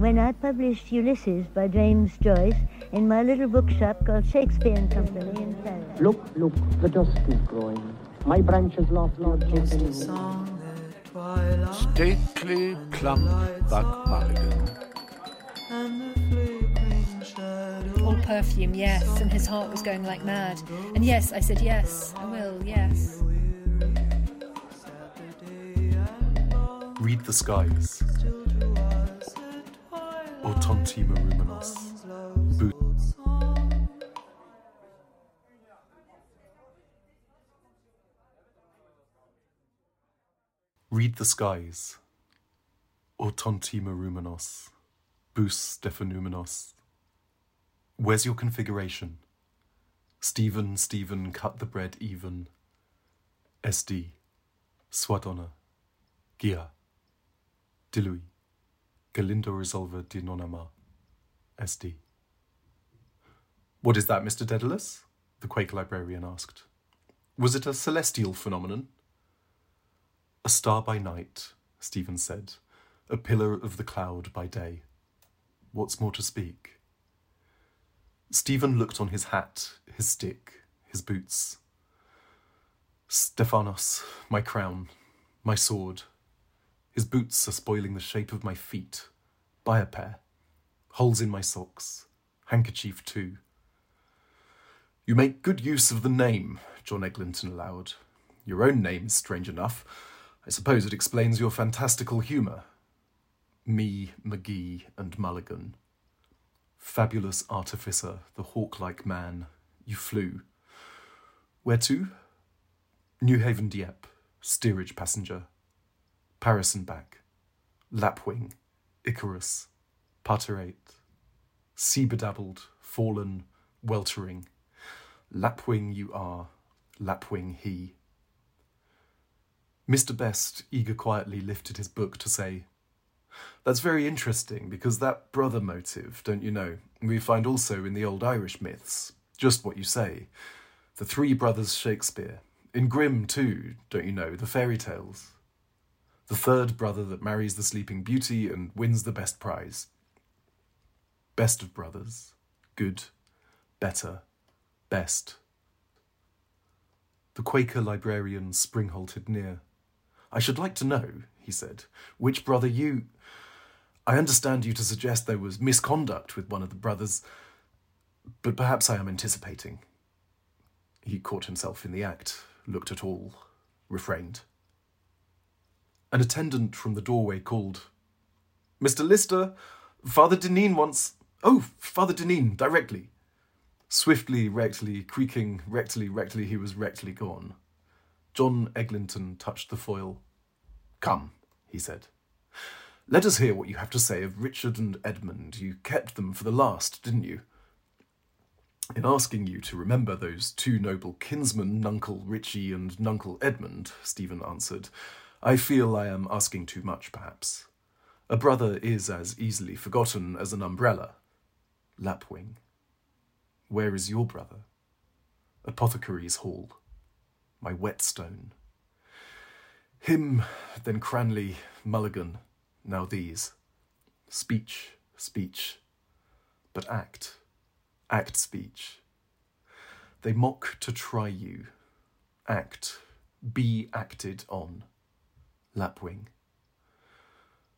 when I published Ulysses by James Joyce in my little bookshop called Shakespeare and Company in Paris. Look, look, the dusk is growing. My branches lost Lord Jason. Stately, plump Buck Mulligan. All perfume, yes, and his heart was going like mad. And yes, I said yes, I will, yes. Read the skies. Rumenos. Boots. Read the skies. Or Tontima Rumenos. Bus Stephanumenos. Where's your configuration? Stephen, Stephen, cut the bread even. SD. Swadonna. Gia. Dilui. Galindo Resolver di Nonama. SD. What is that, Mr. Dedalus? The Quaker librarian asked. Was it a celestial phenomenon? A star by night, Stephen said, a pillar of the cloud by day. What's more to speak? Stephen looked on his hat, his stick, his boots. Stephanos, my crown, my sword. His boots are spoiling the shape of my feet. Buy a pair. Holes in my socks. Handkerchief too. You make good use of the name, John Eglinton allowed. Your own name is strange enough. I suppose it explains your fantastical humour. Me, Magee, and Mulligan. Fabulous artificer, the hawk like man, you flew. Where to? Newhaven Dieppe, steerage passenger. Paris and back. Lapwing, Icarus, Pater ait. Sea bedabbled, fallen, weltering. Lapwing you are, lapwing he. Mr. Best, eager quietly, lifted his book to say, That's very interesting because that brother motive, don't you know, we find also in the old Irish myths. Just what you say. The three brothers Shakespeare. In Grimm, too, don't you know, the fairy tales. The third brother that marries the Sleeping Beauty and wins the best prize. Best of brothers. Good. Better. Best. The Quaker librarian spring-halted near. I should like to know, he said, which brother you. I understand you to suggest there was misconduct with one of the brothers, but perhaps I am anticipating. He caught himself in the act, looked at all, refrained. An attendant from the doorway called, Mr. Lyster, Father Dineen wants. Oh, Father Dineen, directly. Swiftly, rectly, creaking, rectally, rectly, he was rectly gone. John Eglinton touched the foil. Come, he said. Let us hear what you have to say of Richard and Edmund. You kept them for the last, didn't you? In asking you to remember those two noble kinsmen, Nuncle Richie and Nuncle Edmund, Stephen answered, I feel I am asking too much, perhaps. A brother is as easily forgotten as an umbrella. Lapwing. Where is your brother? Apothecary's Hall. My whetstone. Him, then Cranly, Mulligan, now these. Speech, speech. But act, act speech. They mock to try you. Act, be acted on. Lapwing.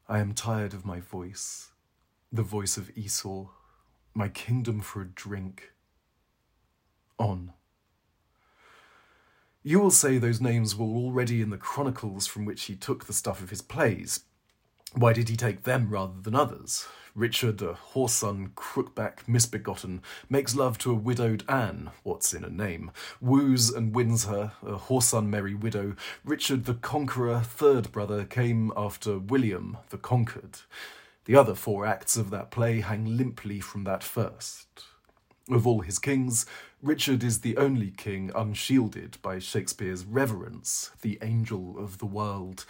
I am tired of my voice, the voice of Esau, my kingdom for a drink. On. You will say those names were already in the chronicles from which he took the stuff of his plays. Why did he take them rather than others? Richard, a whoreson, crookback, misbegotten, makes love to a widowed Anne, what's in a name, woos and wins her, a whoreson merry widow. Richard the Conqueror, third brother, came after William the Conquered. The other four acts of that play hang limply from that first. Of all his kings, Richard is the only king unshielded by Shakespeare's reverence, the angel of the world.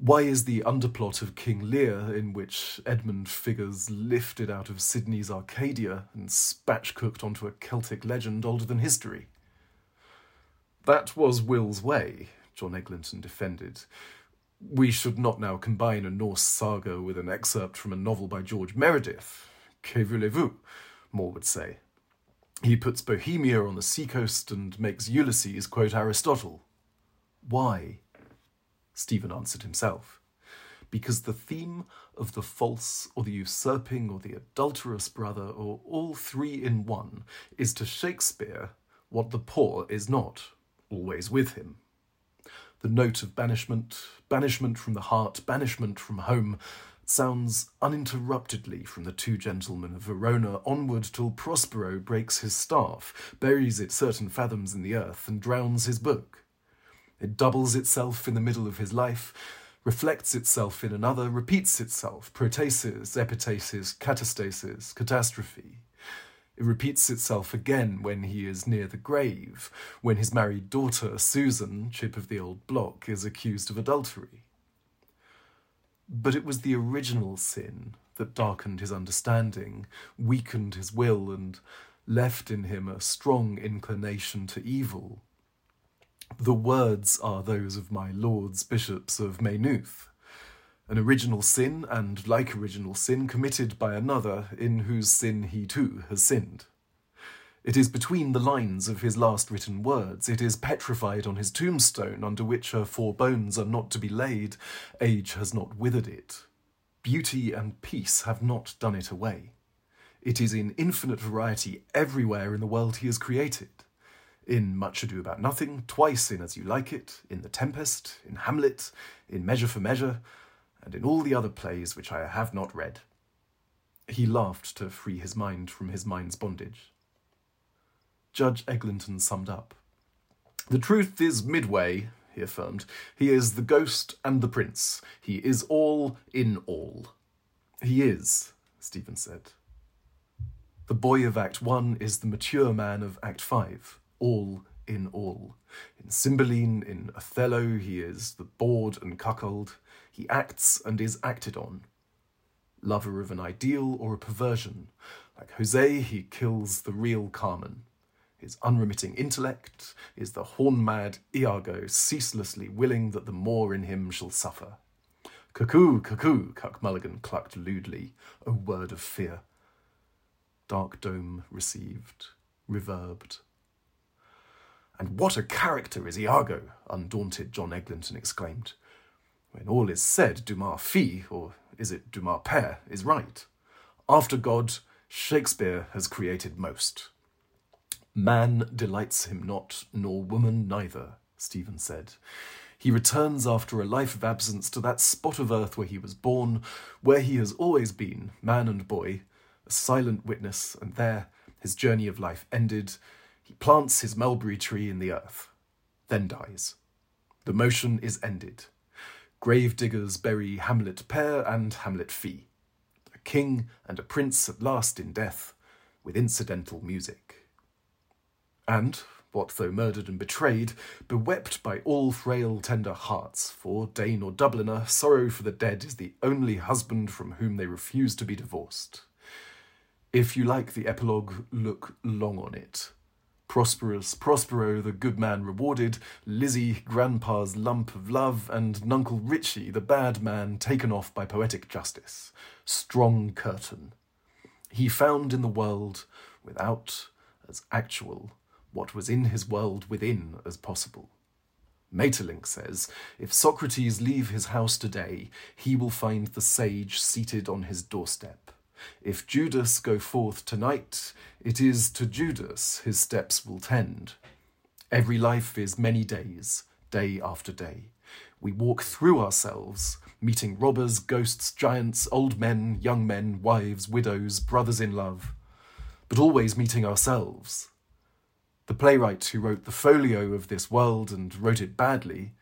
Why is the underplot of King Lear, in which Edmund figures lifted out of Sidney's Arcadia and spatch-cocked onto a Celtic legend older than history? That was Will's way, John Eglinton defended. We should not now combine a Norse saga with an excerpt from a novel by George Meredith. Que voulez-vous? Moore would say. He puts Bohemia on the seacoast and makes Ulysses quote Aristotle. Why? Stephen answered himself. Because the theme of the false or the usurping or the adulterous brother, or all three in one, is to Shakespeare what the poor is not, always with him. The note of banishment, banishment from the heart, banishment from home, sounds uninterruptedly from the two gentlemen of Verona onward till Prospero breaks his staff, buries it certain fathoms in the earth, and drowns his book. It doubles itself in the middle of his life, reflects itself in another, repeats itself, protasis, epitasis, catastasis, catastrophe. It repeats itself again when he is near the grave, when his married daughter, Susan, chip of the old block, is accused of adultery. But it was the original sin that darkened his understanding, weakened his will, and left in him a strong inclination to evil. The words are those of my lords bishops of Maynooth. An original sin, and like original sin, committed by another, in whose sin he too has sinned. It is between the lines of his last written words. It is petrified on his tombstone, under which her four bones are not to be laid. Age has not withered it. Beauty and peace have not done it away. It is in infinite variety everywhere in the world he has created. In Much Ado About Nothing, twice in As You Like It, in The Tempest, in Hamlet, in Measure for Measure, and in all the other plays which I have not read. He laughed to free his mind from his mind's bondage. Judge Eglinton summed up. The truth is midway, he affirmed. He is the ghost and the prince. He is all in all. He is, Stephen said. The boy of Act One is the mature man of Act Five, all in all. In Cymbeline, in Othello, he is the bawd and cuckold. He acts and is acted on. Lover of an ideal or a perversion. Like Jose, he kills the real Carmen. His unremitting intellect is the horn mad Iago, ceaselessly willing that the more in him shall suffer. Cuckoo, cuckoo, Cuck Mulligan clucked lewdly, a word of fear. Dark Dome received, reverbed. And what a character is Iago, undaunted John Eglinton exclaimed. When all is said, Dumas fils, or is it Dumas père, is right. After God, Shakespeare has created most. Man delights him not, nor woman neither, Stephen said. He returns after a life of absence to that spot of earth where he was born, where he has always been, man and boy, a silent witness, and there, his journey of life ended, he plants his mulberry tree in the earth, then dies. The motion is ended. Grave diggers bury Hamlet père and Hamlet fils, a king and a prince at last in death, with incidental music and, what though murdered and betrayed, bewept by all frail tender hearts, for Dane or Dubliner, sorrow for the dead is the only husband from whom they refuse to be divorced. If you like the epilogue, look long on it. Prosperous Prospero, the good man rewarded, Lizzie, grandpa's lump of love, and Nuncle Richie, the bad man, taken off by poetic justice. Strong curtain. He found in the world, without as actual what was in his world within as possible. Maeterlinck says if Socrates leave his house today, he will find the sage seated on his doorstep. If Judas go forth tonight, it is to Judas his steps will tend. Every life is many days, day after day. We walk through ourselves, meeting robbers, ghosts, giants, old men, young men, wives, widows, brothers in love, but always meeting ourselves, the playwright who wrote the folio of this world and wrote it badly,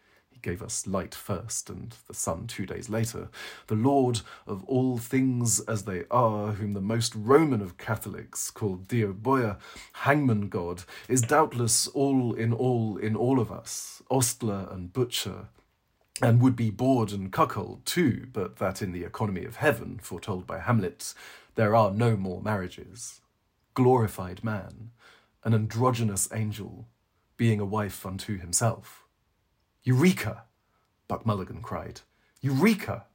gave us light first and the sun two days later, the Lord of all things as they are, whom the most Roman of Catholics called Dio Boia, hangman god, is doubtless all in all in all of us, ostler and butcher, and would be bawd and cuckold too, but that in the economy of heaven, foretold by Hamlet, there are no more marriages. Glorified man, an androgynous angel, being a wife unto himself. Eureka! Buck Mulligan cried. Eureka!